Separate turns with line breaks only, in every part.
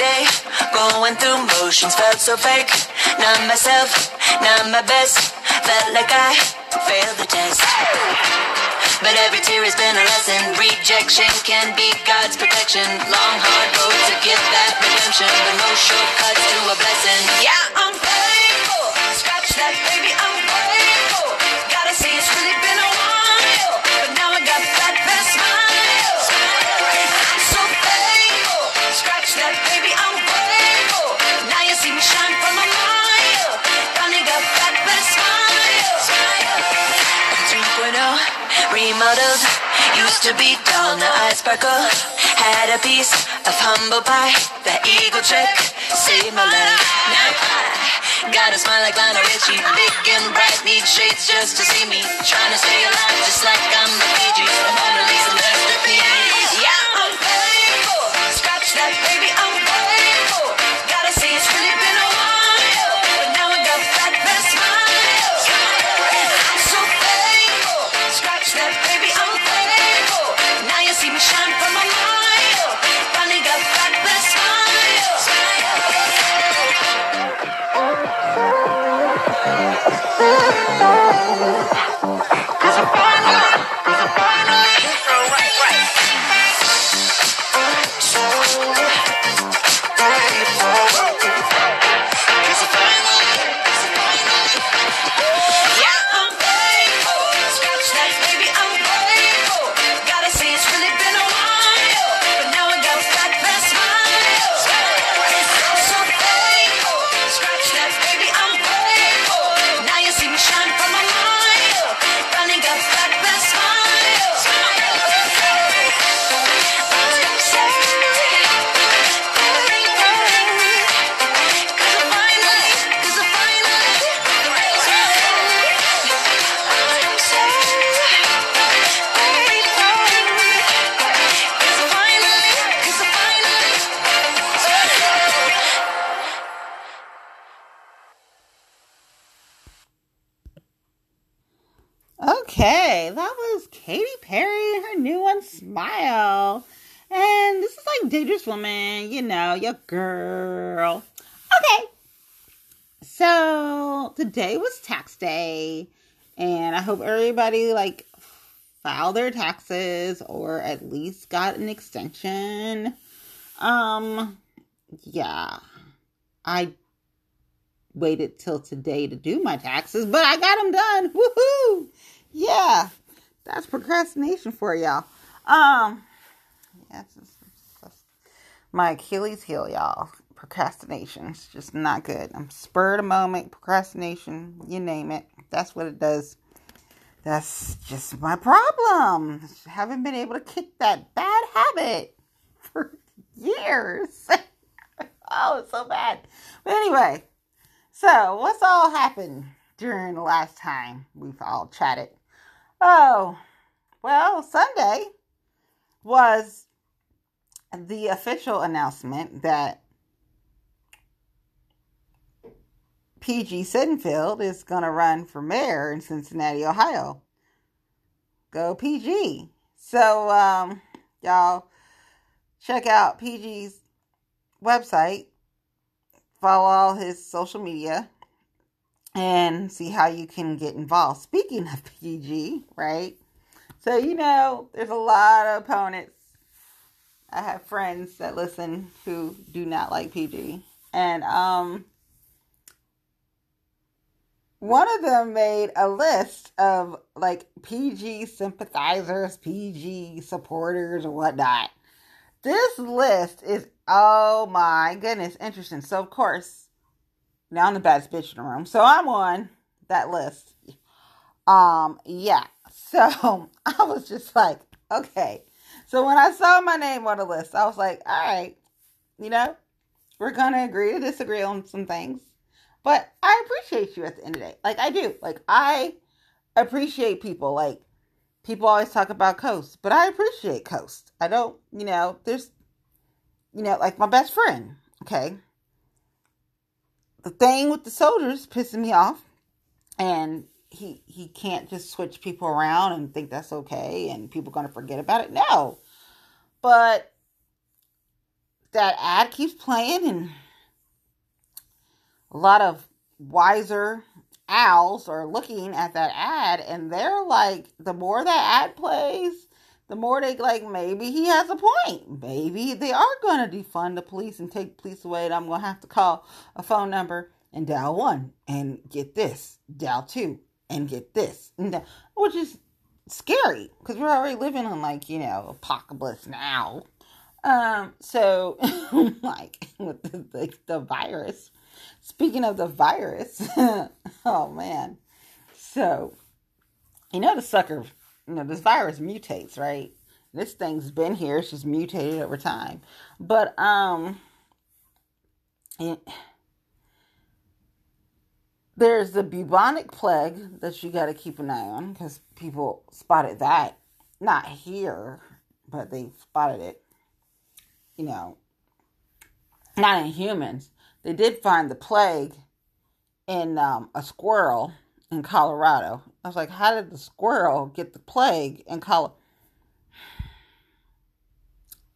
day, going through motions felt so fake. Not myself, not my best. Felt like I failed the test. But every tear has been a lesson. Rejection can be God's protection. Long, hard road to get that redemption. But no shortcuts to a blessing. Yeah, I'm thankful. Scratch that, baby, I'm remodeled. Used to be dull, now I sparkle. Had a piece of humble pie. That eagle trick saved my life. Now I got a smile like Lionel Richie. Big and bright, need shades just to see me. Trying to stay alive just like I'm the Bee Gees. The Mona Lisa masterpiece. Yeah,
Dangerous Woman, you know, your girl. Okay. So today was tax day, and I hope everybody like filed their taxes or at least got an extension. Um, yeah. I waited till today to do my taxes, but I got them done. Woohoo! Yeah, that's procrastination for y'all. Um, yeah, it's just- it's just my Achilles heel, y'all. Procrastination. It's just not good. I'm spurred a moment, procrastination, you name it. That's what it does. That's just my problem. Haven't been able to kick that bad habit for years. oh, it's so bad. But anyway, so what's all happened during the last time we've all chatted? Oh, well, Sunday was the official announcement that PG Sittenfeld is going to run for mayor in Cincinnati, Ohio. Go PG. So, um, y'all check out PG's website, follow all his social media, and see how you can get involved. Speaking of PG, right? So, you know, there's a lot of opponents. I have friends that listen who do not like PG. And, um, one of them made a list of like PG sympathizers, PG supporters, or whatnot. This list is oh my goodness, interesting. So of course, now I'm the baddest bitch in the room, so I'm on that list. Um, yeah. So I was just like, okay. So when I saw my name on the list, I was like, all right, you know, we're gonna agree to disagree on some things. But I appreciate you at the end of the day. Like I do. Like I appreciate people. Like people always talk about Coast, but I appreciate Coast. I don't, you know, there's you know, like my best friend, okay? The thing with the soldiers pissing me off. And he he can't just switch people around and think that's okay and people going to forget about it. No. But that ad keeps playing and a lot of wiser owls are looking at that ad and they're like the more that ad plays the more they like maybe he has a point maybe they are going to defund the police and take police away and i'm going to have to call a phone number and dial one and get this dial two and get this and which is scary because we're already living in like you know apocalypse now. Um so like with the, the, the virus. Speaking of the virus oh man. So you know the sucker you know this virus mutates right? This thing's been here it's just mutated over time. But um it, there's the bubonic plague that you got to keep an eye on because people spotted that. Not here, but they spotted it. You know, not in humans. They did find the plague in um, a squirrel in Colorado. I was like, how did the squirrel get the plague in Colorado?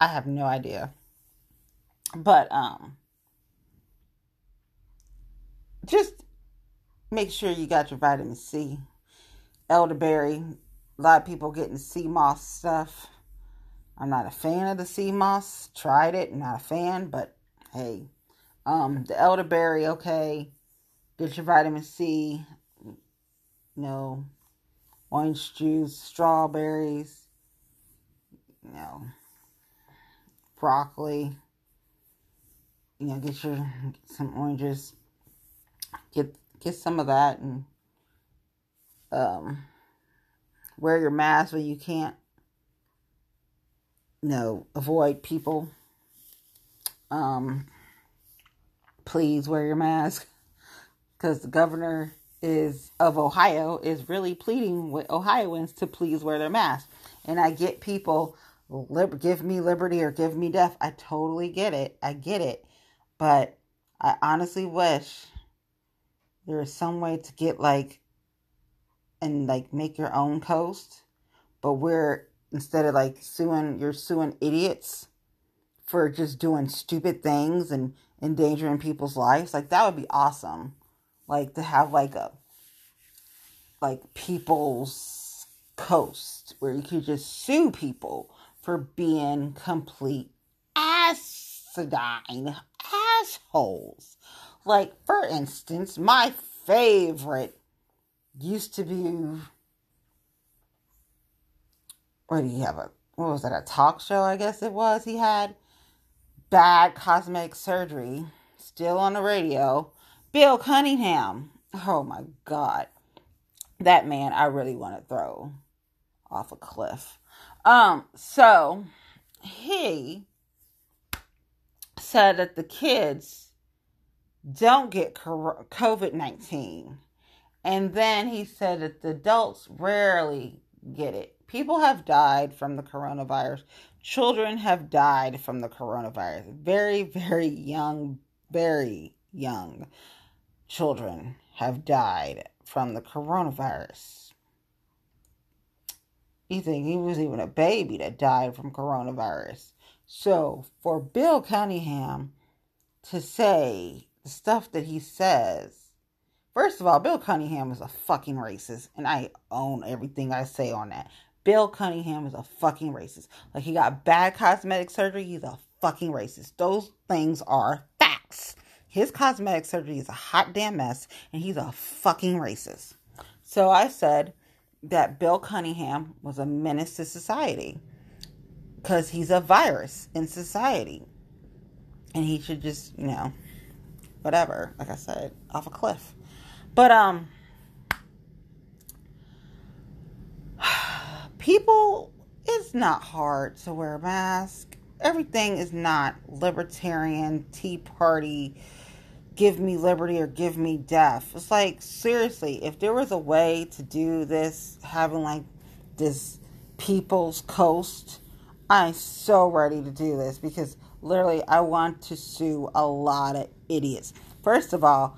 I have no idea. But um just make sure you got your vitamin C. Elderberry, a lot of people getting sea moss stuff. I'm not a fan of the sea moss. Tried it, not a fan, but hey, um, the elderberry, okay. Get your vitamin C. Know, orange juice, strawberries, you know, broccoli. You know, get your get some oranges. Get get some of that and um, wear your mask when you can't you know avoid people. Um, please wear your mask. Because the governor is of ohio is really pleading with ohioans to please wear their mask. And i get people lib- give me liberty or give me death. I totally get it. I get it. But i honestly wish there is some way to get like and like make your own coast, but where instead of like suing, you're suing idiots for just doing stupid things and endangering people's lives. Like that would be awesome. Like to have like a like people's coast where you could just sue people for being complete acidine assholes. Like, for instance, my favorite used to be. What do you have? A, what was that? A talk show, I guess it was. He had bad cosmetic surgery, still on the radio. Bill Cunningham. Oh my God. That man, I really want to throw off a cliff. Um, so he said that the kids don't get COVID 19. And then he said that the adults rarely get it. People have died from the coronavirus. Children have died from the coronavirus. Very, very young, very young children have died from the coronavirus. You think he was even a baby that died from coronavirus. So for Bill Cunningham to say the stuff that he says. First of all, Bill Cunningham is a fucking racist, and I own everything I say on that. Bill Cunningham is a fucking racist. Like he got bad cosmetic surgery, he's a fucking racist. Those things are facts. His cosmetic surgery is a hot damn mess, and he's a fucking racist. So I said that Bill Cunningham was a menace to society because he's a virus in society. And he should just, you know, whatever, like I said, off a cliff. But um people it's not hard to wear a mask. Everything is not libertarian, tea party, give me liberty or give me death. It's like seriously, if there was a way to do this having like this people's coast, I'm so ready to do this because literally I want to sue a lot of idiots. First of all,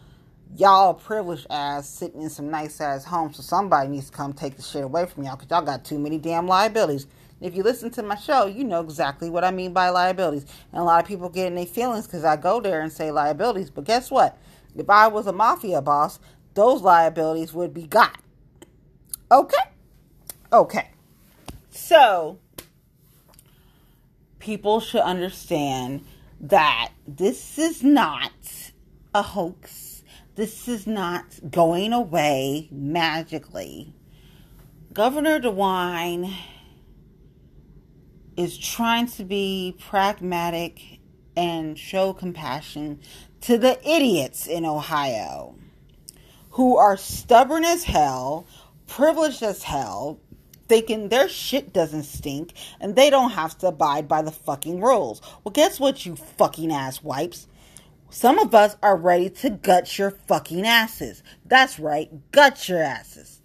y'all privileged ass sitting in some nice ass homes, so somebody needs to come take the shit away from y'all because y'all got too many damn liabilities. If you listen to my show, you know exactly what I mean by liabilities. And a lot of people get in their feelings because I go there and say liabilities. But guess what? If I was a mafia boss, those liabilities would be got. Okay? Okay. So, people should understand that this is not a hoax. This is not going away magically. Governor DeWine is trying to be pragmatic and show compassion to the idiots in Ohio who are stubborn as hell, privileged as hell, thinking their shit doesn't stink and they don't have to abide by the fucking rules. Well, guess what, you fucking ass wipes? Some of us are ready to gut your fucking asses. That's right, gut your asses.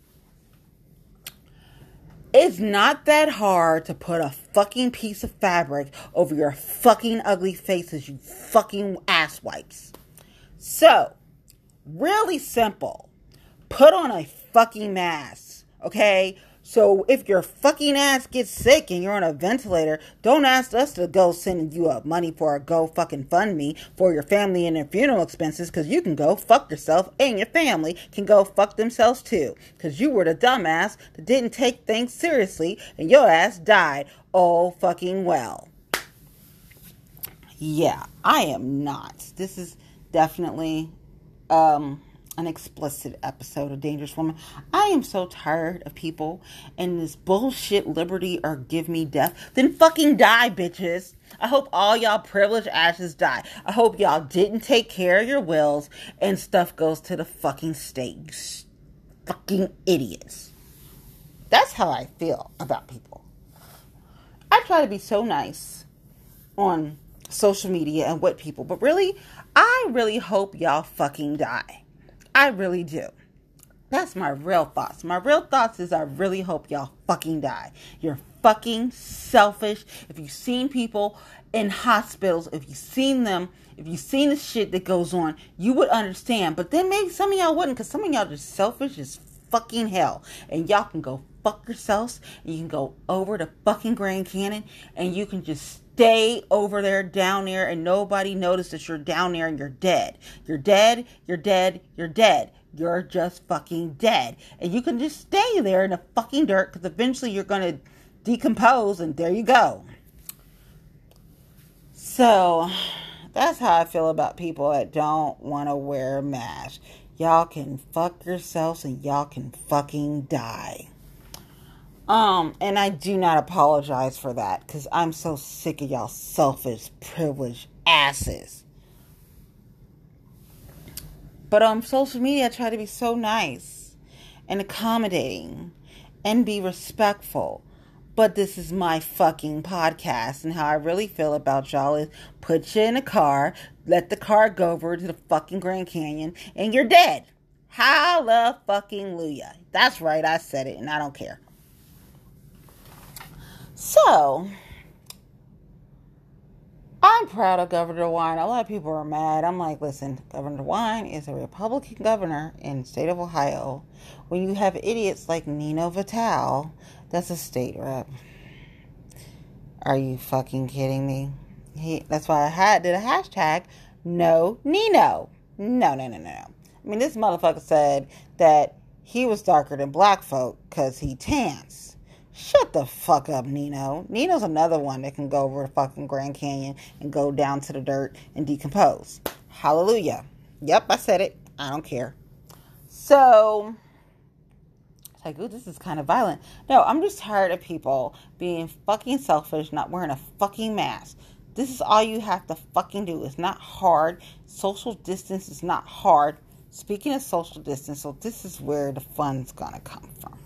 It's not that hard to put a fucking piece of fabric over your fucking ugly faces, you fucking ass wipes. So, really simple. Put on a fucking mask, okay? So if your fucking ass gets sick and you're on a ventilator, don't ask us to go send you up money for a go fucking fund me for your family and their funeral expenses because you can go fuck yourself and your family can go fuck themselves too. Because you were the dumbass that didn't take things seriously and your ass died all fucking well. Yeah, I am not. This is definitely um an explicit episode of Dangerous Woman. I am so tired of people and this bullshit liberty or give me death. Then fucking die, bitches. I hope all y'all privileged ashes die. I hope y'all didn't take care of your wills and stuff goes to the fucking state. Fucking idiots. That's how I feel about people. I try to be so nice on social media and with people, but really, I really hope y'all fucking die. I really do. That's my real thoughts. My real thoughts is I really hope y'all fucking die. You're fucking selfish. If you've seen people in hospitals, if you've seen them, if you've seen the shit that goes on, you would understand. But then maybe some of y'all wouldn't because some of y'all just selfish as fucking hell. And y'all can go fuck yourselves. And you can go over to fucking Grand Canyon and you can just stay over there down there and nobody notices you're down there and you're dead. You're dead, you're dead, you're dead. You're just fucking dead. And you can just stay there in the fucking dirt because eventually you're going to decompose and there you go. So that's how I feel about people that don't want to wear masks. Y'all can fuck yourselves and y'all can fucking die. Um, and I do not apologize for that because I'm so sick of y'all selfish, privileged asses. But on um, social media, I try to be so nice and accommodating and be respectful. But this is my fucking podcast, and how I really feel about y'all is put you in a car, let the car go over to the fucking Grand Canyon, and you're dead. Hallelujah. That's right, I said it, and I don't care. So, I'm proud of Governor DeWine. A lot of people are mad. I'm like, listen, Governor DeWine is a Republican governor in the state of Ohio. When you have idiots like Nino Vitale, that's a state rep. Are you fucking kidding me? He, that's why I had did a hashtag no Nino. No, no, no, no, no. I mean, this motherfucker said that he was darker than black folk because he tans. Shut the fuck up, Nino. Nino's another one that can go over the fucking Grand Canyon and go down to the dirt and decompose. Hallelujah. Yep, I said it. I don't care. So, it's like, ooh, this is kind of violent. No, I'm just tired of people being fucking selfish, not wearing a fucking mask. This is all you have to fucking do. It's not hard. Social distance is not hard. Speaking of social distance, so this is where the fun's gonna come from.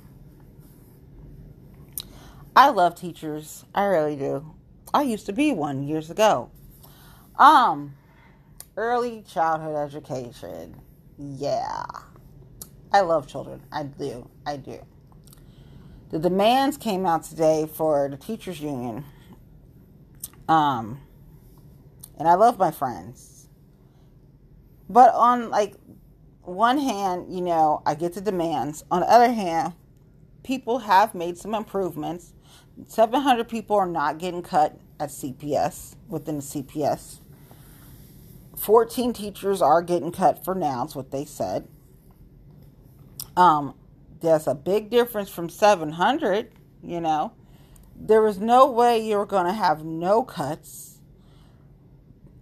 I love teachers. I really do. I used to be one years ago. Um, early childhood education. Yeah. I love children. I do. I do. The demands came out today for the teachers union. Um, and I love my friends. But on like one hand, you know, I get the demands. On the other hand, people have made some improvements. 700 people are not getting cut at CPS within the CPS. 14 teachers are getting cut for now, is what they said. Um, there's a big difference from 700, you know. There was no way you were going to have no cuts.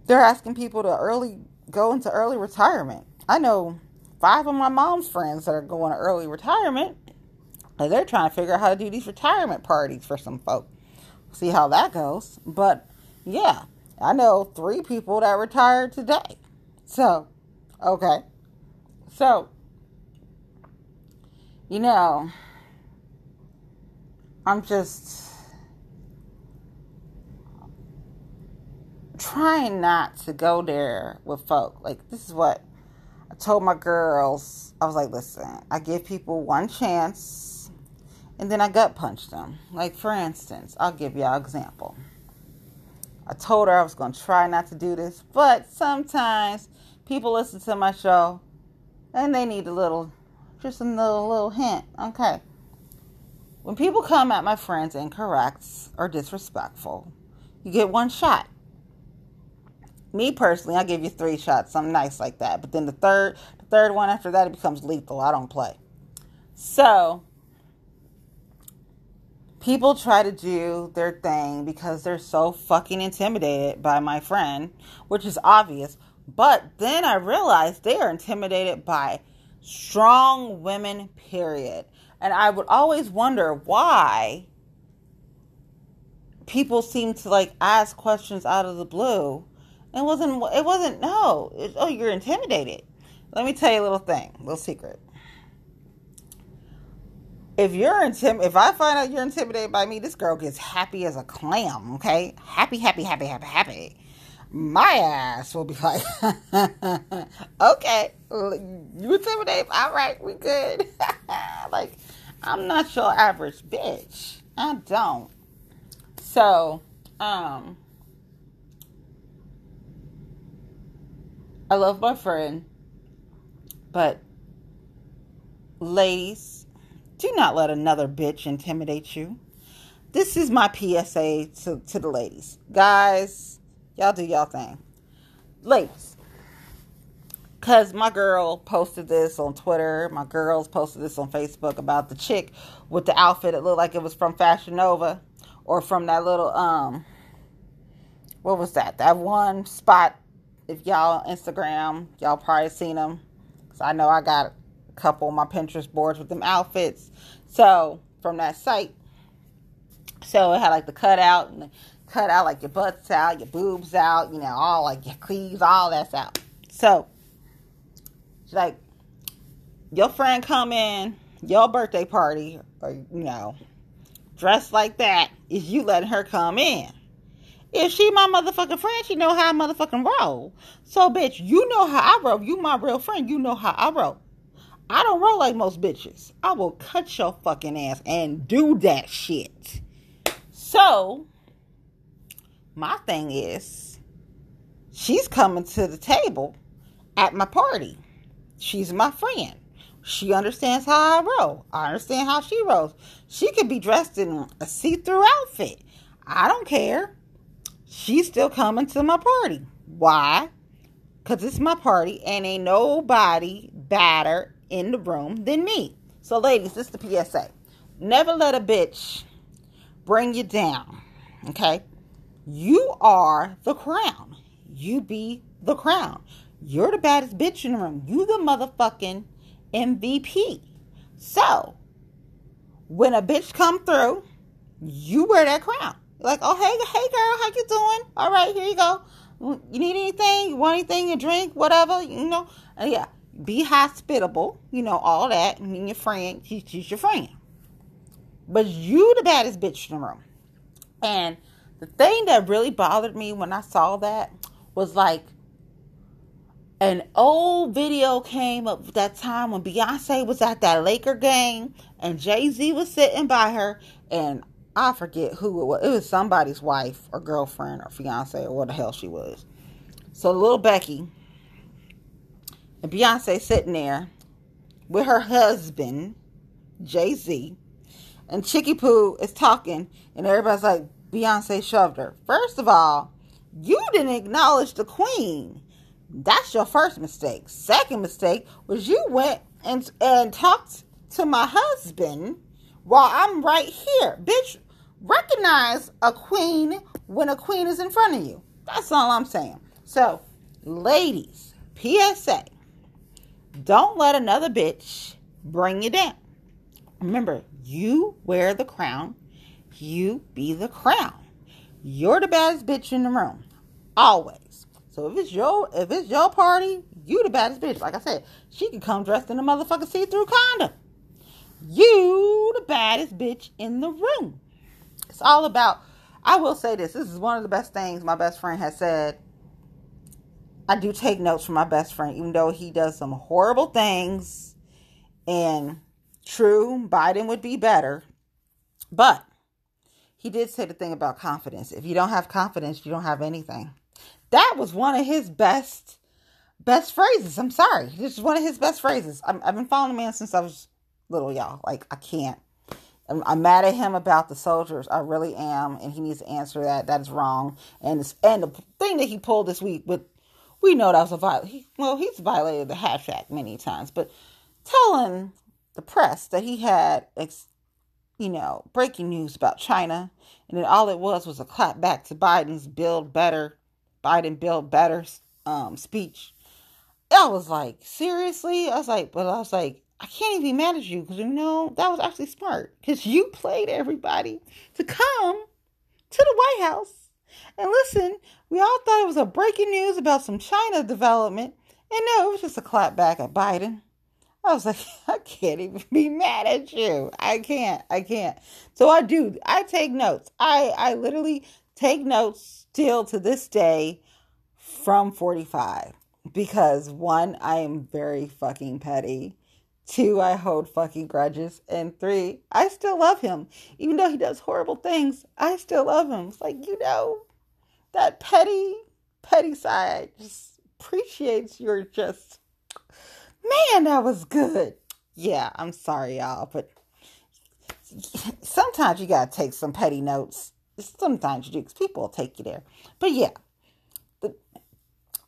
They're asking people to early go into early retirement. I know five of my mom's friends that are going to early retirement. And they're trying to figure out how to do these retirement parties for some folk. See how that goes. But yeah, I know three people that retired today. So, okay. So, you know, I'm just trying not to go there with folk. Like, this is what I told my girls. I was like, listen, I give people one chance and then I gut punched them. Like, for instance, I'll give y'all an example. I told her I was going to try not to do this, but sometimes people listen to my show and they need a little, just a little, little hint. Okay. When people come at my friends incorrect or disrespectful, you get one shot. Me personally, I give you three shots, something nice like that. But then the third, the third one after that, it becomes lethal. I don't play. So people try to do their thing because they're so fucking intimidated by my friend, which is obvious. But then I realized they are intimidated by strong women, period. And I would always wonder why people seem to like ask questions out of the blue it wasn't. It wasn't. No. It, oh, you're intimidated. Let me tell you a little thing, little secret. If you're intim, if I find out you're intimidated by me, this girl gets happy as a clam. Okay, happy, happy, happy, happy, happy. My ass will be like, okay, you intimidated? All right, we good. like, I'm not your average bitch. I don't. So, um, I love my friend, but ladies, do not let another bitch intimidate you. This is my PSA to, to the ladies. Guys, y'all do y'all thing. Ladies, because my girl posted this on Twitter. My girls posted this on Facebook about the chick with the outfit that looked like it was from Fashion Nova or from that little, um, what was that? That one spot if y'all Instagram, y'all probably seen them. Cause I know I got couple of my Pinterest boards with them outfits. So from that site, so it had like the cutout and the cut out like your butts out, your boobs out, you know, all like your cleaves, all that's out. So like, your friend come in, your birthday party, or you know, dressed like that, is you letting her come in. If she my motherfucking friend, she know how I motherfucking roll. So, bitch, you know how I roll. You my real friend. You know how I roll. I don't roll like most bitches. I will cut your fucking ass and do that shit. So, my thing is, she's coming to the table at my party. She's my friend. She understands how I roll. I understand how she rolls. She could be dressed in a see through outfit. I don't care she's still coming to my party. Why? Because it's my party and ain't nobody badder in the room than me. So, ladies, this is the PSA. Never let a bitch bring you down. Okay? You are the crown. You be the crown. You're the baddest bitch in the room. You the motherfucking MVP. So, when a bitch come through, you wear that crown. Like, oh hey, hey girl, how you doing? All right, here you go. You need anything? You want anything? You drink? Whatever, you know. And yeah, be hospitable. You know all that. Mean, your friend, she's, she's your friend. But you the baddest bitch in the room. And the thing that really bothered me when I saw that was like an old video came up that time when Beyonce was at that Laker game and Jay Z was sitting by her, and I forget who it was. It was somebody's wife or girlfriend or fiance or what the hell she was. So little Becky and Beyonce sitting there with her husband, Jay Z, and Chicky Poo is talking, and everybody's like, Beyonce shoved her. First of all, you didn't acknowledge the queen. That's your first mistake. Second mistake was you went and and talked to my husband while I'm right here. Bitch, recognize a queen when a queen is in front of you. That's all I'm saying. So, ladies, PSA, don't let another bitch bring you down. Remember, you wear the crown, you be the crown. You're the baddest bitch in the room. Always. So if it's your if it's your party, you the baddest bitch. Like I said, she can come dressed in a motherfucking see-through condom. You the baddest bitch in the room. It's all about I will say this. This is one of the best things my best friend has said. I do take notes from my best friend, even though he does some horrible things. And true, Biden would be better. But he did say the thing about confidence. If you don't have confidence, you don't have anything. That was one of his best best phrases. I'm sorry. This is one of his best phrases. i have been following the man since I was little, y'all. Like, I can't. I'm, I'm, mad at him about the soldiers. I really am, and he needs to answer that. That is wrong. And and the thing that he pulled this week, with we know that was a viol. He, well, he's violated the Hatch Act many times, but telling the press that he had, ex- you know, breaking news about China, and then all it was was a clap back to Biden's "Build Better," Biden "Build Better" um, speech. I was like, seriously? I was like, but I was like, I can't even be mad at you because you know that was actually smart because you played everybody to come to the White House and listen. We all thought it was a breaking news about some China development, and no, it was just a clap back at Biden. I was like, I can't even be mad at you. I can't. I can't. So I do. I take notes. I I literally take notes still to this day from 45 because one, I am very fucking petty. Two, I hold fucking grudges. And three, I still love him. Even though he does horrible things, I still love him. It's like, you know, that petty, petty side just appreciates your just, man, that was good. Yeah, I'm sorry, y'all, but sometimes you gotta take some petty notes. Sometimes you do, because people will take you there. But yeah, but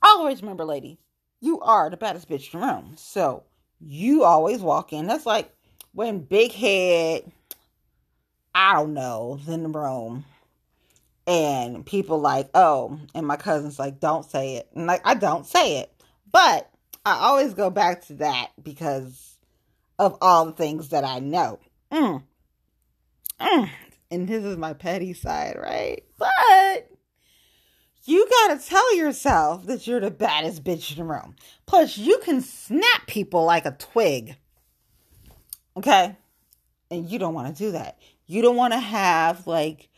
always remember, lady, you are the baddest bitch in the room. So, you always walk in. That's like when Big Head, I don't know, is in the room. And people like, oh, and my cousin's like, don't say it. And like, I don't say it. But I always go back to that because of all the things that I know. Mm. Mm. And this is my petty side, right? But you gotta tell yourself that you're the baddest bitch in the room. Plus, you can snap people like a twig. Okay? And you don't want to do that. You don't want to have like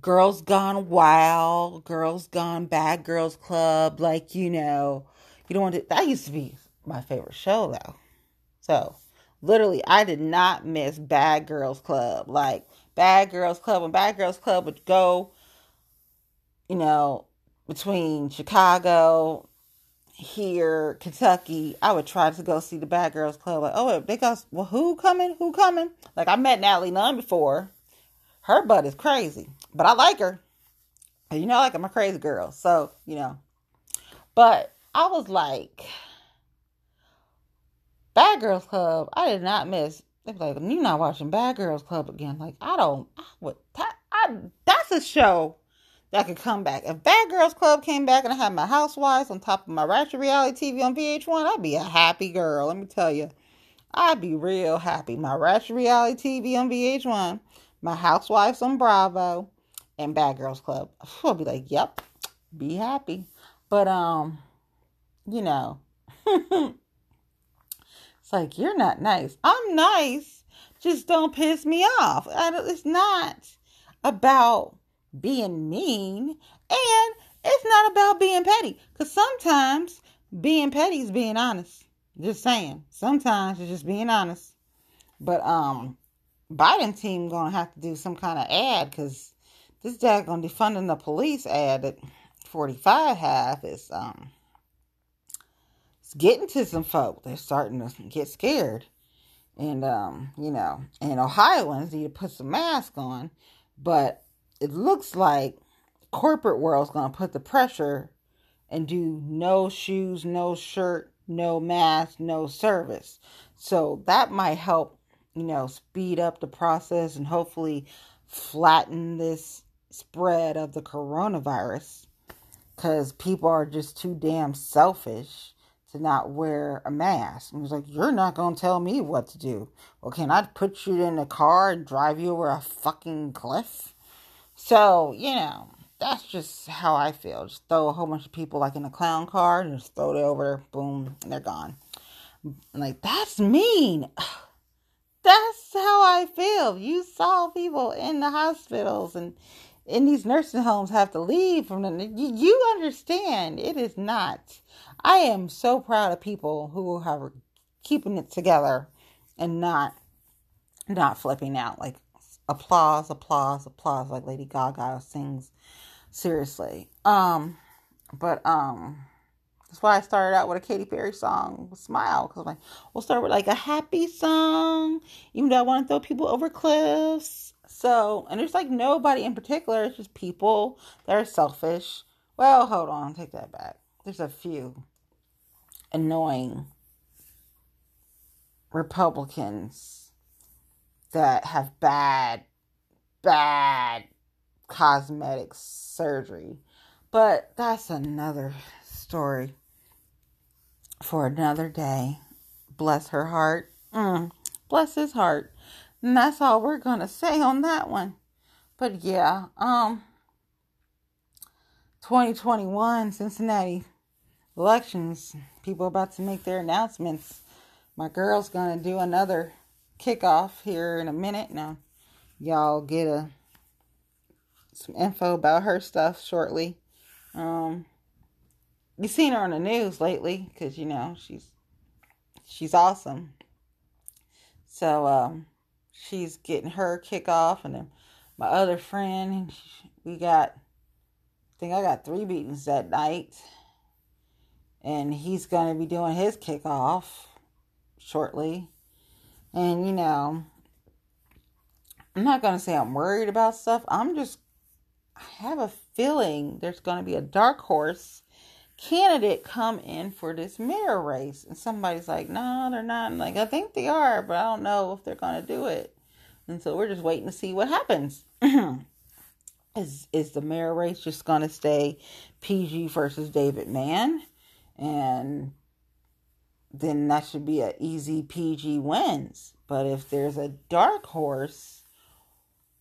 girls gone wild, girls gone bad girls club. Like, you know, you don't want to. That used to be my favorite show though. So, literally, I did not miss Bad Girls Club. Like, Bad Girls Club, when Bad Girls Club would go, you know, between Chicago, here, Kentucky, I would try to go see the Bad Girls Club. Like, oh, they got, well, who coming? Who coming? Like, I met Natalie Nunn before. Her butt is crazy, but I like her. You know, like I'm a crazy girl. So, you know. But I was like, Bad Girls Club, I did not miss. They like, you're not watching Bad Girls Club again. Like, I don't, I would, that, I, that's a show that could come back. If Bad Girls Club came back and I had my housewives on top of my Ratchet Reality TV on VH1, I'd be a happy girl. Let me tell you. I'd be real happy. My Ratchet Reality TV on VH1, my housewives on Bravo, and Bad Girls Club. I'll be like, yep, be happy. But, um, you know, it's like, you're not nice. I'm nice. Just don't piss me off. It's not about being mean and it's not about being petty because sometimes being petty is being honest just saying sometimes it's just being honest but um biden team gonna have to do some kind of ad because this dad gonna defunding the police ad that 45 half is um it's getting to some folk. They're starting to get scared. And, um, you know, and Ohioans need to put some mask on. But it looks like corporate world's going to put the pressure and do no shoes, no shirt, no mask, no service. So that might help, you know, speed up the process and hopefully flatten this spread of the coronavirus because people are just too damn selfish to not wear a mask. And he's like, You're not going to tell me what to do. Well, can I put you in a car and drive you over a fucking cliff? So, you know, that's just how I feel. Just throw a whole bunch of people like in a clown car and just throw it over, boom, and they're gone. like, that's mean. That's how I feel. You saw people in the hospitals and in these nursing homes have to leave from them. You understand it is not. I am so proud of people who are keeping it together and not not flipping out like applause, applause, applause like Lady Gaga sings seriously. Um, but um, that's why I started out with a Katy Perry song, Smile, because I'm like, we'll start with like a happy song, even though I want to throw people over cliffs. So, and there's like nobody in particular, it's just people that are selfish. Well, hold on, take that back. There's a few annoying Republicans that have bad, bad cosmetic surgery. But that's another story for another day. Bless her heart. Mm, bless his heart. And that's all we're going to say on that one. But yeah, um 2021 Cincinnati elections, people about to make their announcements. My girl's going to do another kickoff here in a minute now. Y'all get a some info about her stuff shortly. Um, you've seen her on the news lately because you know she's she's awesome. So um, she's getting her kickoff, and then my other friend, we got. I think I got three beatings that night, and he's going to be doing his kickoff shortly. And you know, I'm not going to say I'm worried about stuff. I'm just I have a feeling there's going to be a dark horse candidate come in for this mayor race. And somebody's like, no, they're not. Like, I think they are, but I don't know if they're going to do it. And so we're just waiting to see what happens. is is the mayor race just going to stay PG versus David Mann? And then that should be an easy PG wins. But if there's a dark horse,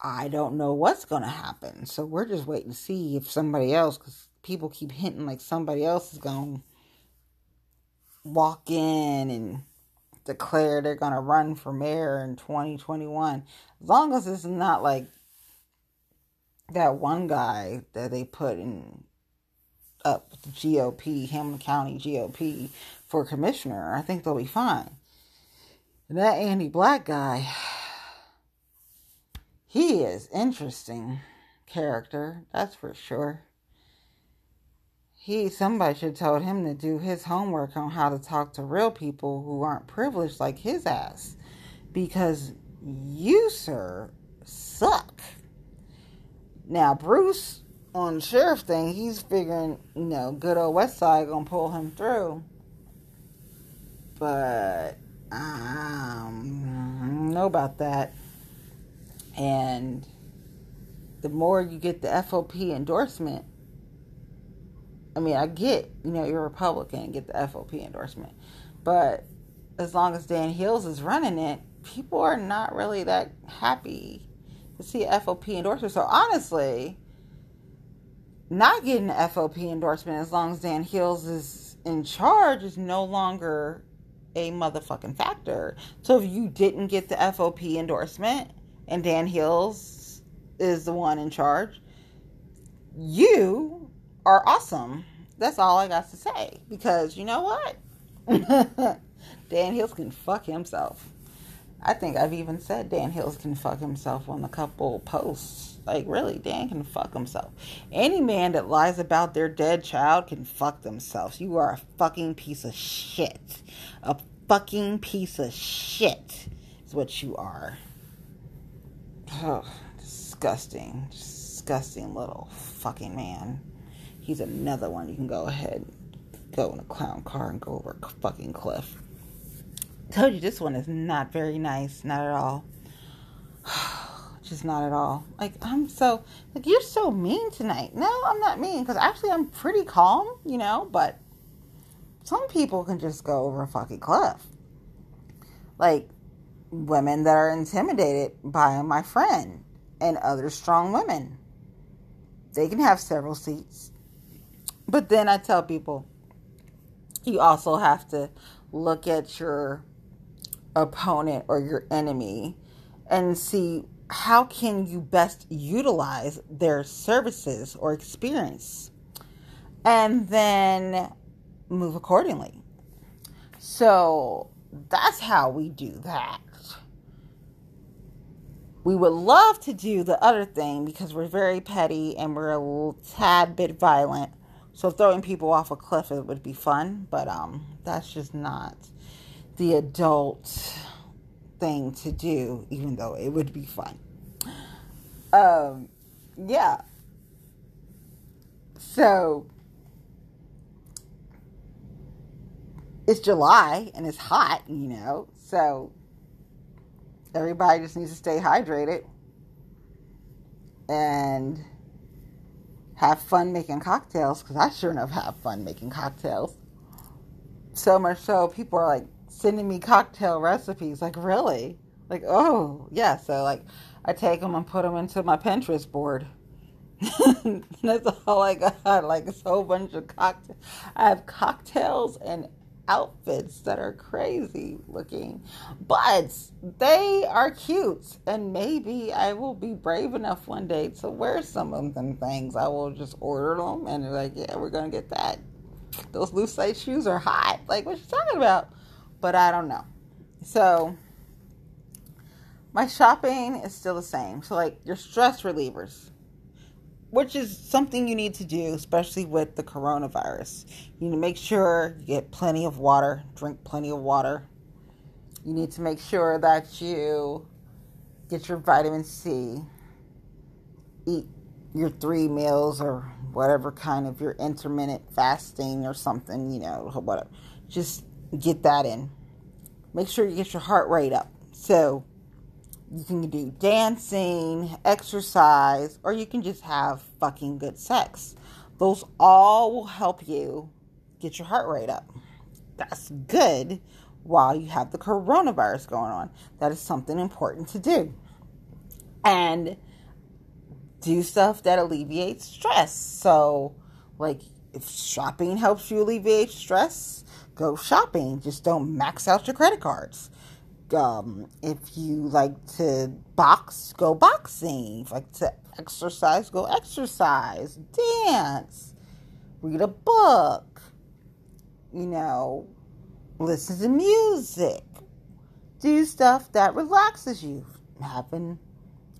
I don't know what's going to happen. So we're just waiting to see if somebody else, because people keep hinting like somebody else is going to walk in and declare they're going to run for mayor in 2021. As long as it's not like that one guy that they put in up with the GOP, Hamilton County GOP for commissioner, I think they'll be fine. And that Andy Black guy, he is interesting character, that's for sure. He somebody should told him to do his homework on how to talk to real people who aren't privileged like his ass. Because you, sir, suck. Now Bruce on sheriff thing, he's figuring, you know, good old West Side gonna pull him through. But um, I don't know about that. And the more you get the FOP endorsement, I mean, I get, you know, you're a Republican get the FOP endorsement. But as long as Dan Hils is running it, people are not really that happy to see a FOP endorsement. So honestly, not getting an FOP endorsement as long as Dan Hils is in charge is no longer a motherfucking factor. So if you didn't get the FOP endorsement, and Dan Hils is the one in charge, you are awesome. That's all I got to say. Because you know what? Dan Hils can fuck himself. I think I've even said Dan Hils can fuck himself on a couple posts. Like, really, Dan can fuck himself. Any man that lies about their dead child can fuck themselves. You are a fucking piece of shit. A fucking piece of shit is what you are. Oh, disgusting. Disgusting little fucking man. He's another one you can go ahead, go in a clown car and go over a fucking cliff. Told you this one is not very nice, not at all. Just not at all. Like I'm so like you're so mean tonight. No, I'm not mean because actually I'm pretty calm, you know. But some people can just go over a fucking cliff. Like women that are intimidated by my friend and other strong women. They can have several seats. But then I tell people you also have to look at your opponent or your enemy and see how can you best utilize their services or experience. And then move accordingly. So that's how we do that. We would love to do the other thing because we're very petty and we're a tad bit violent. So throwing people off a cliff it would be fun but um that's just not the adult thing to do, even though it would be fun. Um, yeah. So it's July and it's hot, you know, so everybody just needs to stay hydrated and have fun making cocktails because I sure enough have fun making cocktails. So much so, people are like, sending me cocktail recipes. Like, really? Like, oh, yeah. So, like, I take them and put them into my Pinterest board. That's all I got. Like, a whole bunch of cocktails. I have cocktails and outfits that are crazy looking, but they are cute. And maybe I will be brave enough one day to wear some of them things. I will just order them and like, yeah, we're gonna get that. Those Lucite shoes are hot. Like, what you talking about? But I don't know. So my shopping is still the same. So like your stress relievers, which is something you need to do, especially with the coronavirus. You need to make sure you get plenty of water, drink plenty of water. You need to make sure that you get your vitamin C, eat your three meals or whatever kind of your intermittent fasting or something, you know, whatever. Just get that in. Make sure you get your heart rate up. So you can do dancing, exercise, or you can just have fucking good sex. Those all will help you get your heart rate up. That's good while you have the coronavirus going on. That is something important to do. And do stuff that alleviates stress. So, like, if shopping helps you alleviate stress, go shopping. Just don't max out your credit cards. Um, if you like to box, go boxing. If you like to exercise, go exercise. Dance. Read a book. You know, listen to music. Do stuff that relaxes you. Having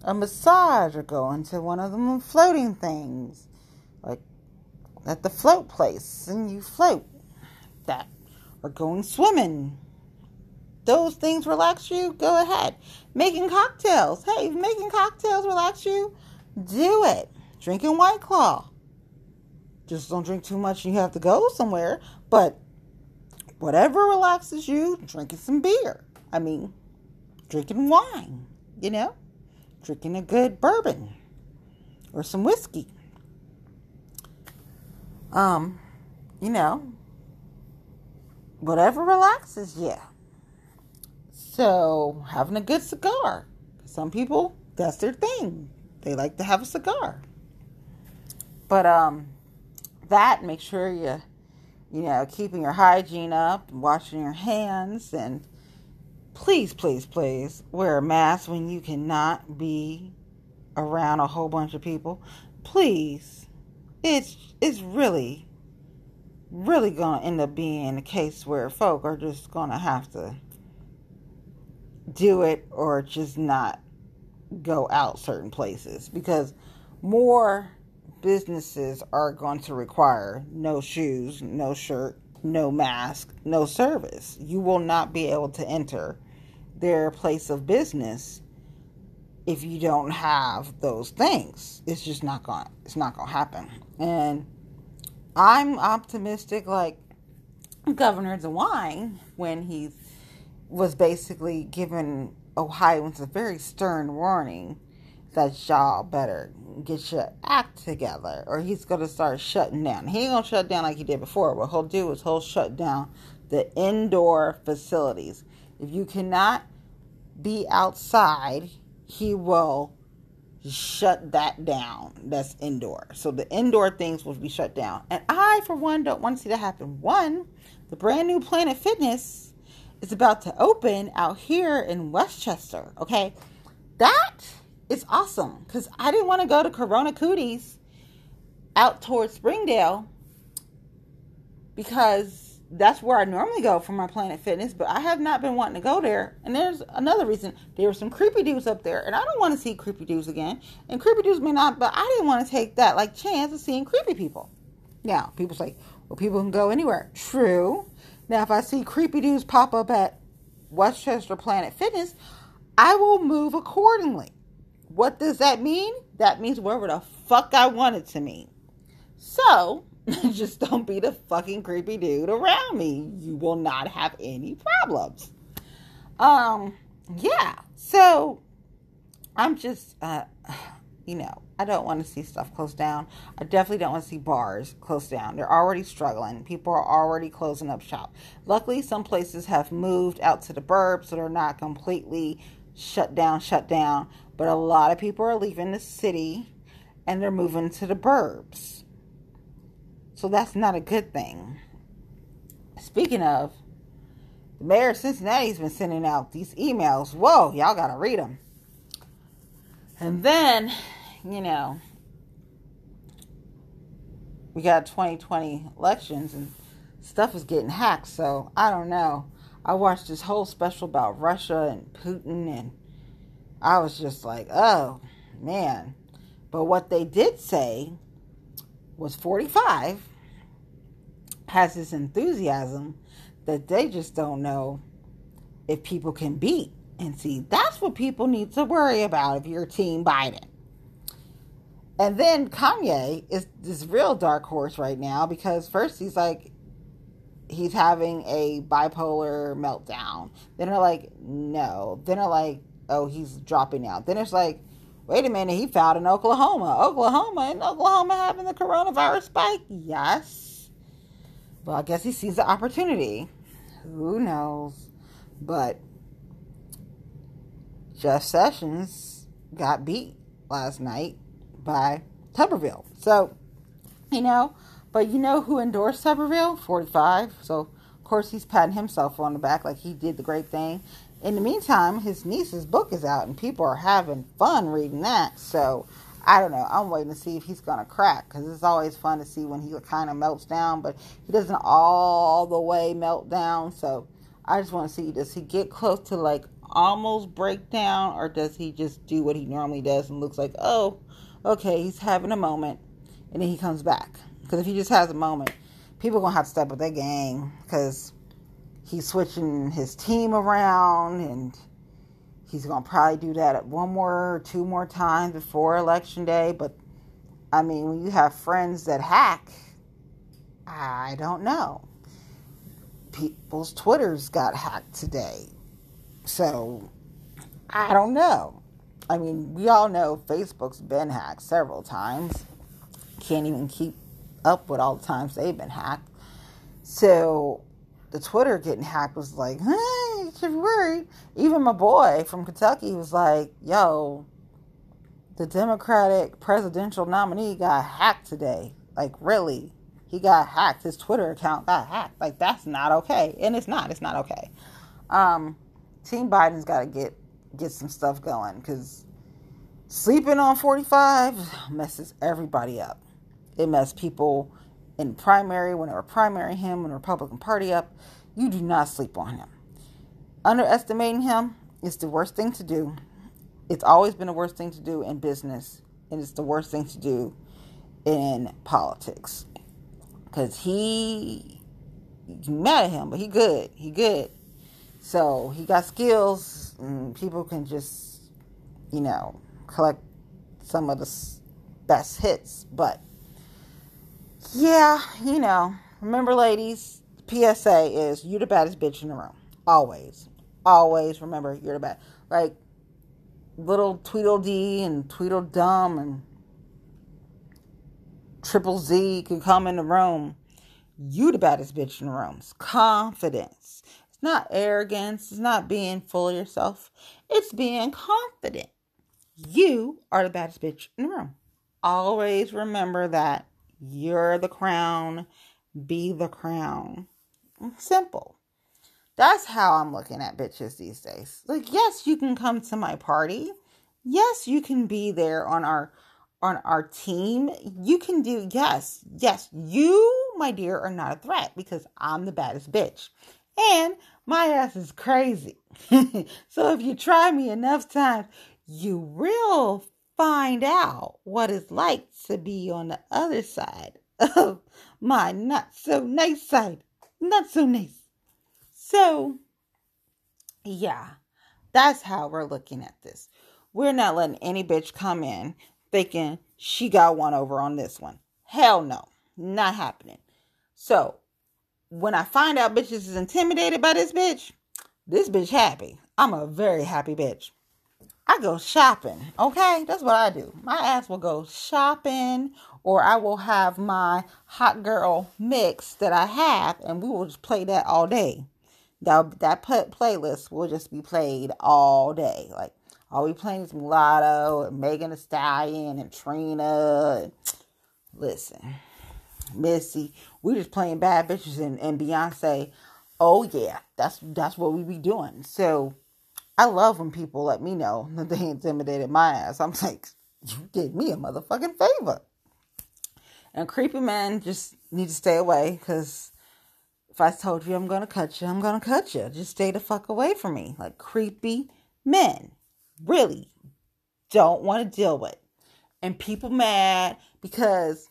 a massage or going to one of them floating things. Like at the float place and you float. That or going swimming. Those things relax you, go ahead. Making cocktails. Hey, making cocktails relax you, do it. Drinking White Claw. Just don't drink too much and you have to go somewhere. But whatever relaxes you, drinking some beer. I mean, drinking wine, you know? Drinking a good bourbon or some whiskey. Um, you know, whatever relaxes you. So, having a good cigar. Some people, that's their thing. They like to have a cigar. But um that make sure you you know, keeping your hygiene up, washing your hands and please, please, please wear a mask when you cannot be around a whole bunch of people. Please. It's it's really really going to end up being a case where folk are just going to have to do it or just not go out certain places because more businesses are going to require no shoes, no shirt, no mask, no service. You will not be able to enter their place of business if you don't have those things. It's just not going it's not going to happen. And I'm optimistic like Governor DeWine when he was basically given Ohioans a very stern warning that y'all better get your act together or he's going to start shutting down. He ain't going to shut down like he did before. What he'll do is he'll shut down the indoor facilities. If you cannot be outside, he will shut that down. That's indoor. So the indoor things will be shut down. And I, for one, don't want to see that happen. One, the brand new Planet Fitness is about to open out here in West Chester. Okay. That is awesome because I didn't want to go to Corona Cooties out towards Springdale because that's where I normally go for my Planet Fitness, but I have not been wanting to go there. And there's another reason. There were some creepy dudes up there, and I don't want to see creepy dudes again. And creepy dudes may not, but I didn't want to take that like chance of seeing creepy people. Now, people say, well, people can go anywhere. True. Now, if I see creepy dudes pop up at West Chester Planet Fitness, I will move accordingly. What does that mean? That means wherever the fuck I want it to mean. So, just don't be the fucking creepy dude around me. You will not have any problems. Um, yeah. So I'm just uh you know, I don't want to see stuff close down. I definitely don't want to see bars close down. They're already struggling. People are already closing up shop. Luckily, some places have moved out to the burbs, so they're not completely shut down, shut down. But a lot of people are leaving the city and they're moving to the burbs. So that's not a good thing. Speaking of, the mayor of Cincinnati's been sending out these emails. Whoa, y'all gotta read them. And then, you know, we got 2020 elections and stuff is getting hacked. So I don't know. I watched this whole special about Russia and Putin, and I was just like, oh man. But what they did say was 45 has this enthusiasm that they just don't know if people can beat. And see, that's what people need to worry about if you're Team Biden. And then Kanye is this real dark horse right now because first he's like, he's having a bipolar meltdown. Then they're like, no. Then they're like, oh, he's dropping out. Then it's like, wait a minute, he found in Oklahoma. Oklahoma, in Oklahoma having the coronavirus spike? Yes. Well, I guess he sees the opportunity. Who knows? But Jeff Sessions got beat last night by Tuberville. So, you know, but you know who endorsed Tuberville? 45. So, of course, he's patting himself on the back like he did the great thing. In the meantime, his niece's book is out and people are having fun reading that. So, I don't know. I'm waiting to see if he's gonna crack because it's always fun to see when he kind of melts down, but he doesn't all the way melt down. So I just want to see does he get close to like almost breakdown, or does he just do what he normally does and looks like oh, okay, he's having a moment, and then he comes back. Because if he just has a moment, people gonna have to step up their game because he's switching his team around and He's going to probably do that one more or two more times before election day. But I mean, when you have friends that hack, I don't know. People's Twitters got hacked today. So I don't know. I mean, we all know Facebook's been hacked several times. Can't even keep up with all the times they've been hacked. So the Twitter getting hacked was like, hey, you should be worried. Even my boy from Kentucky was like, yo, the Democratic presidential nominee got hacked today. Like, really? He got hacked. His Twitter account got hacked. Like, that's not okay. And it's not. It's not okay. Um, Team Biden's got to get get some stuff going because sleeping on 45 messes everybody up. It messes people in primary, when they primary him in Republican Party up, you do not sleep on him. Underestimating him, is the worst thing to do. It's always been the worst thing to do in business, and it's the worst thing to do in politics. Cause he, you mad at him, but he good. He good. So he got skills, and people can just, you know, collect some of the best hits. But yeah, you know, remember, ladies, PSA is you're the baddest bitch in the room. Always, always remember you're the bad. Like little Tweedledee and Tweedledum and Triple Z can come in the room. You the baddest bitch in the room. It's confidence. It's not arrogance. It's not being full of yourself. It's being confident. You are the baddest bitch in the room. Always remember that you're the crown. Be the crown. Simple. That's how I'm looking at bitches these days. Like, yes, you can come to my party. Yes, you can be there on our on our team. You can do yes, yes, you, my dear, are not a threat because I'm the baddest bitch. And my ass is crazy. so if you try me enough times, you will find out what it's like to be on the other side of my not so nice side. Not so nice. So, yeah, that's how we're looking at this. We're not letting any bitch come in thinking she got one over on this one. Hell no, not happening. So, when I find out bitches is intimidated by this bitch, this bitch happy. I'm a very happy bitch. I go shopping, okay? That's what I do. My ass will go shopping or I will have my hot girl mix that I have and we will just play that all day that that playlist will just be played all day. Like I'll be playing some Mulatto and Megan Thee Stallion and Trina. Listen, Missy, we just playing bad bitches and, and Beyonce. Oh yeah, that's that's what we be doing. So I love when people let me know that they intimidated my ass. I'm like, you did me a motherfucking favor. And creepy men just need to stay away because if I told you I'm going to cut you, I'm going to cut you. Just stay the fuck away from me. Like creepy men. Really don't want to deal with. And people mad because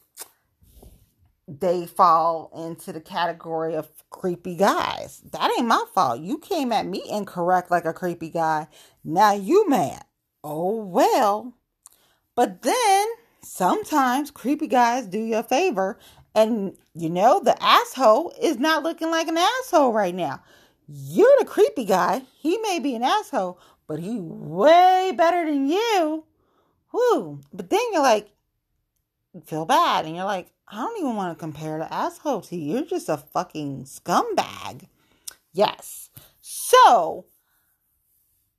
they fall into the category of creepy guys. That ain't my fault. You came at me incorrect like a creepy guy. Now you mad. Oh well. But then sometimes creepy guys do you a favor and you know, the asshole is not looking like an asshole right now. You're the creepy guy. He may be an asshole, but he way better than you. Whoo. But then you're like, feel bad. And you're like, I don't even want to compare the asshole to you. You're just a fucking scumbag. Yes. So,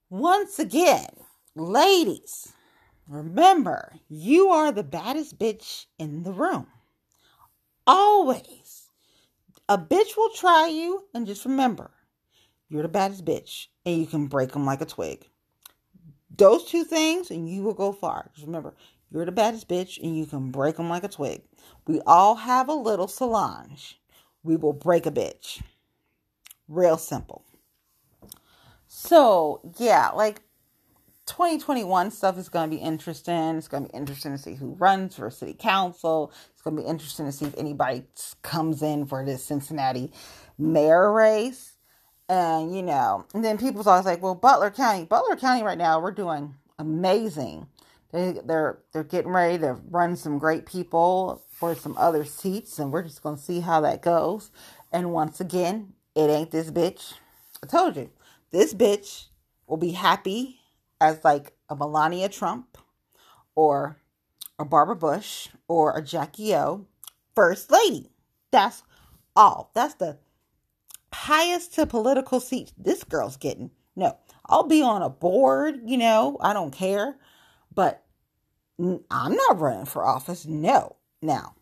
once again, ladies, remember, you are the baddest bitch in the room. Always. A bitch will try you, and just remember, you're the baddest bitch, and you can break them like a twig. Those two things, and you will go far. Just remember, you're the baddest bitch, and you can break them like a twig. We all have a little Solange. We will break a bitch. Real simple. So, yeah, like 2021 stuff is going to be interesting. It's going to be interesting to see who runs for city council. It's going to be interesting to see if anybody comes in for this Cincinnati mayor race. And, you know, and then people's always like, well, Butler County, Butler County right now, we're doing amazing. They, they're they're getting ready to run some great people for some other seats, and we're just gonna see how that goes. And once again, it ain't this bitch. I told you, this bitch will be happy as like a Melania Trump or a Barbara Bush or a Jackie O first lady. That's all. That's the highest to political seat this girl's getting. No, I'll be on a board, you know, I don't care. But I'm not running for office. No. Now,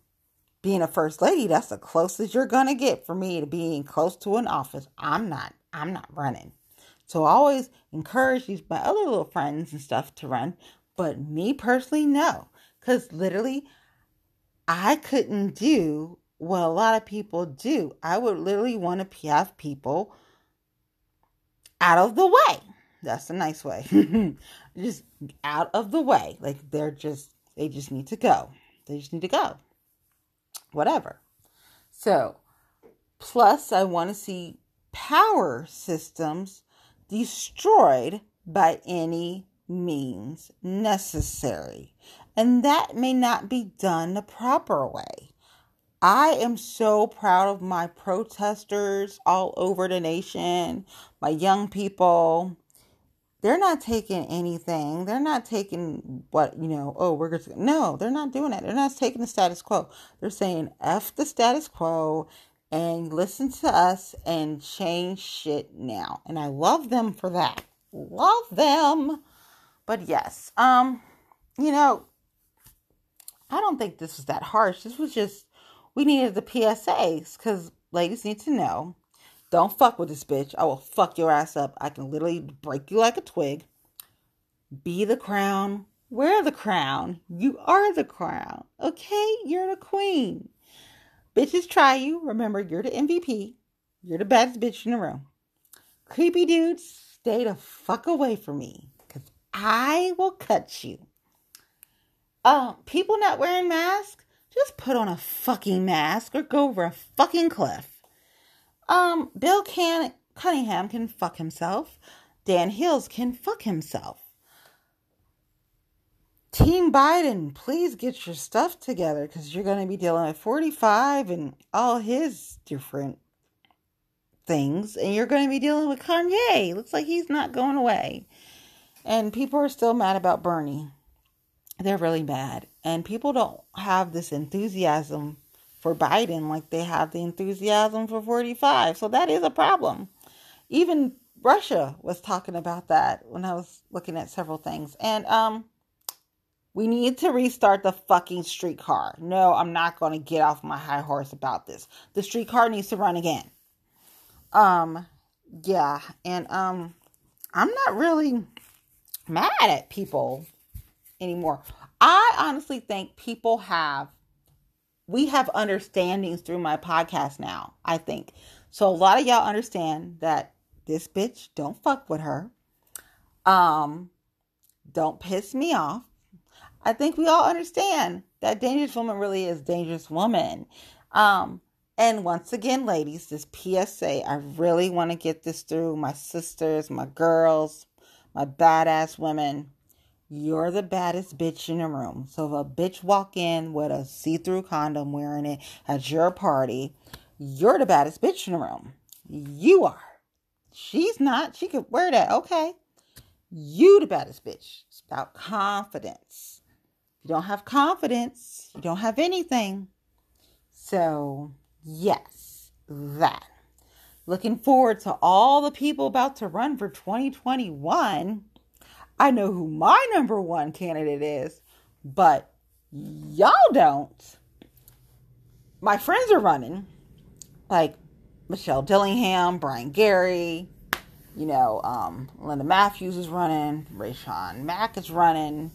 being a first lady, that's the closest you're going to get for me to being close to an office. I'm not. I'm not running. So I always encourage these my other little friends and stuff to run, but me personally, no, because literally, I couldn't do what a lot of people do. I would literally want to have people out of the way. That's a nice way. just out of the way. Like they're just, they just need to go. They just need to go. Whatever. So, plus, I want to see power systems destroyed by any means necessary. And that may not be done the proper way. I am so proud of my protesters all over the nation, my young people. They're not taking anything. They're not taking what, you know, oh, we're going to. No, they're not doing it. They're not taking the status quo. They're saying F the status quo and listen to us and change shit now. And I love them for that. Love them. But yes, um, you know, I don't think this was that harsh. This was just we needed the PSAs because ladies need to know. Don't fuck with this bitch. I will fuck your ass up. I can literally break you like a twig. Be the crown. Wear the crown. You are the crown. Okay? You're the queen. Bitches try you. Remember, you're the MVP. You're the baddest bitch in the room. Creepy dudes, stay the fuck away from me. Because I will cut you. Uh, people not wearing masks, just put on a fucking mask or go over a fucking cliff. Um, Bill can Cunningham can fuck himself. Dan Hils can fuck himself. Team Biden, please get your stuff together because you're going to be dealing with 45 and all his different things. And you're going to be dealing with Kanye. Looks like he's not going away. And people are still mad about Bernie. They're really mad. And people don't have this enthusiasm for Biden like they have the enthusiasm for 45. So that is a problem. Even Russia was talking about that when I was looking at several things. And, um, we need to restart the fucking streetcar. No, I'm not going to get off my high horse about this. The streetcar needs to run again. Um, yeah, and um, I'm not really mad at people anymore. I honestly think people have we have understandings through my podcast now. I think so. A lot of y'all understand that this bitch don't fuck with her. Um, don't piss me off I think we all understand that dangerous woman really is dangerous woman. Um, and once again, ladies, this PSA, I really want to get this through. My sisters, my girls, my badass women. You're the baddest bitch in the room. So if a bitch walk in with a see-through condom wearing it at your party, you're the baddest bitch in the room. You are. She's not. She could wear that. Okay. You the baddest bitch. It's about confidence you don't have confidence, you don't have anything. So, yes, that. Looking forward to all the people about to run for 2021. I know who my number one candidate is, but y'all don't. My friends are running, like Michelle Dillingham, Brian Garry, you know, um, Linda Matthews is running, Rayshon Mack is running,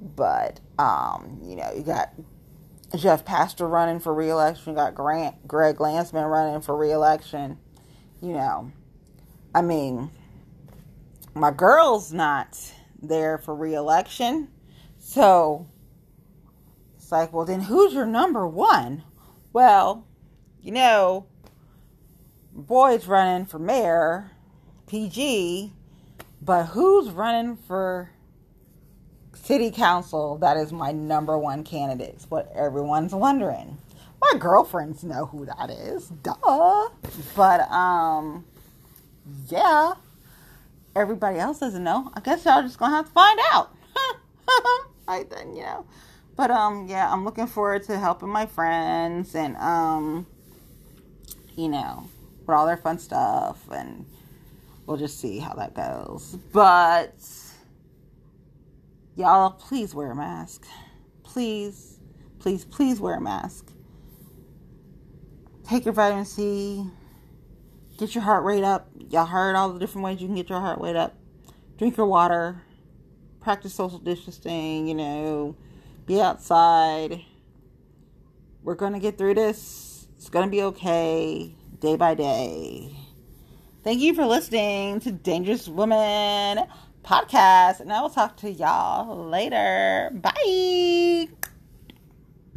but um, you know, you got Jeff Pastor running for reelection, you got Grant Greg Landsman running for reelection. You know, I mean, my girl's not there for reelection. So it's like, well, then who's your number one? Well, you know, boy's running for mayor, PG, but who's running for city council, that is my number one candidate. What everyone's wondering. My girlfriends know who that is. Duh. But um yeah. Everybody else doesn't know. I guess y'all just gonna have to find out. right then, you know. But um yeah, I'm looking forward to helping my friends and um you know, with all their fun stuff and we'll just see how that goes. But Y'all, please wear a mask. Please, please, please wear a mask. Take your vitamin C. Get your heart rate up. Y'all heard all the different ways you can get your heart rate up. Drink your water. Practice social distancing, you know. Be outside. We're going to get through this. It's going to be okay day by day. Thank you for listening to Dangerous Woman podcast. And I will talk to y'all later. Bye.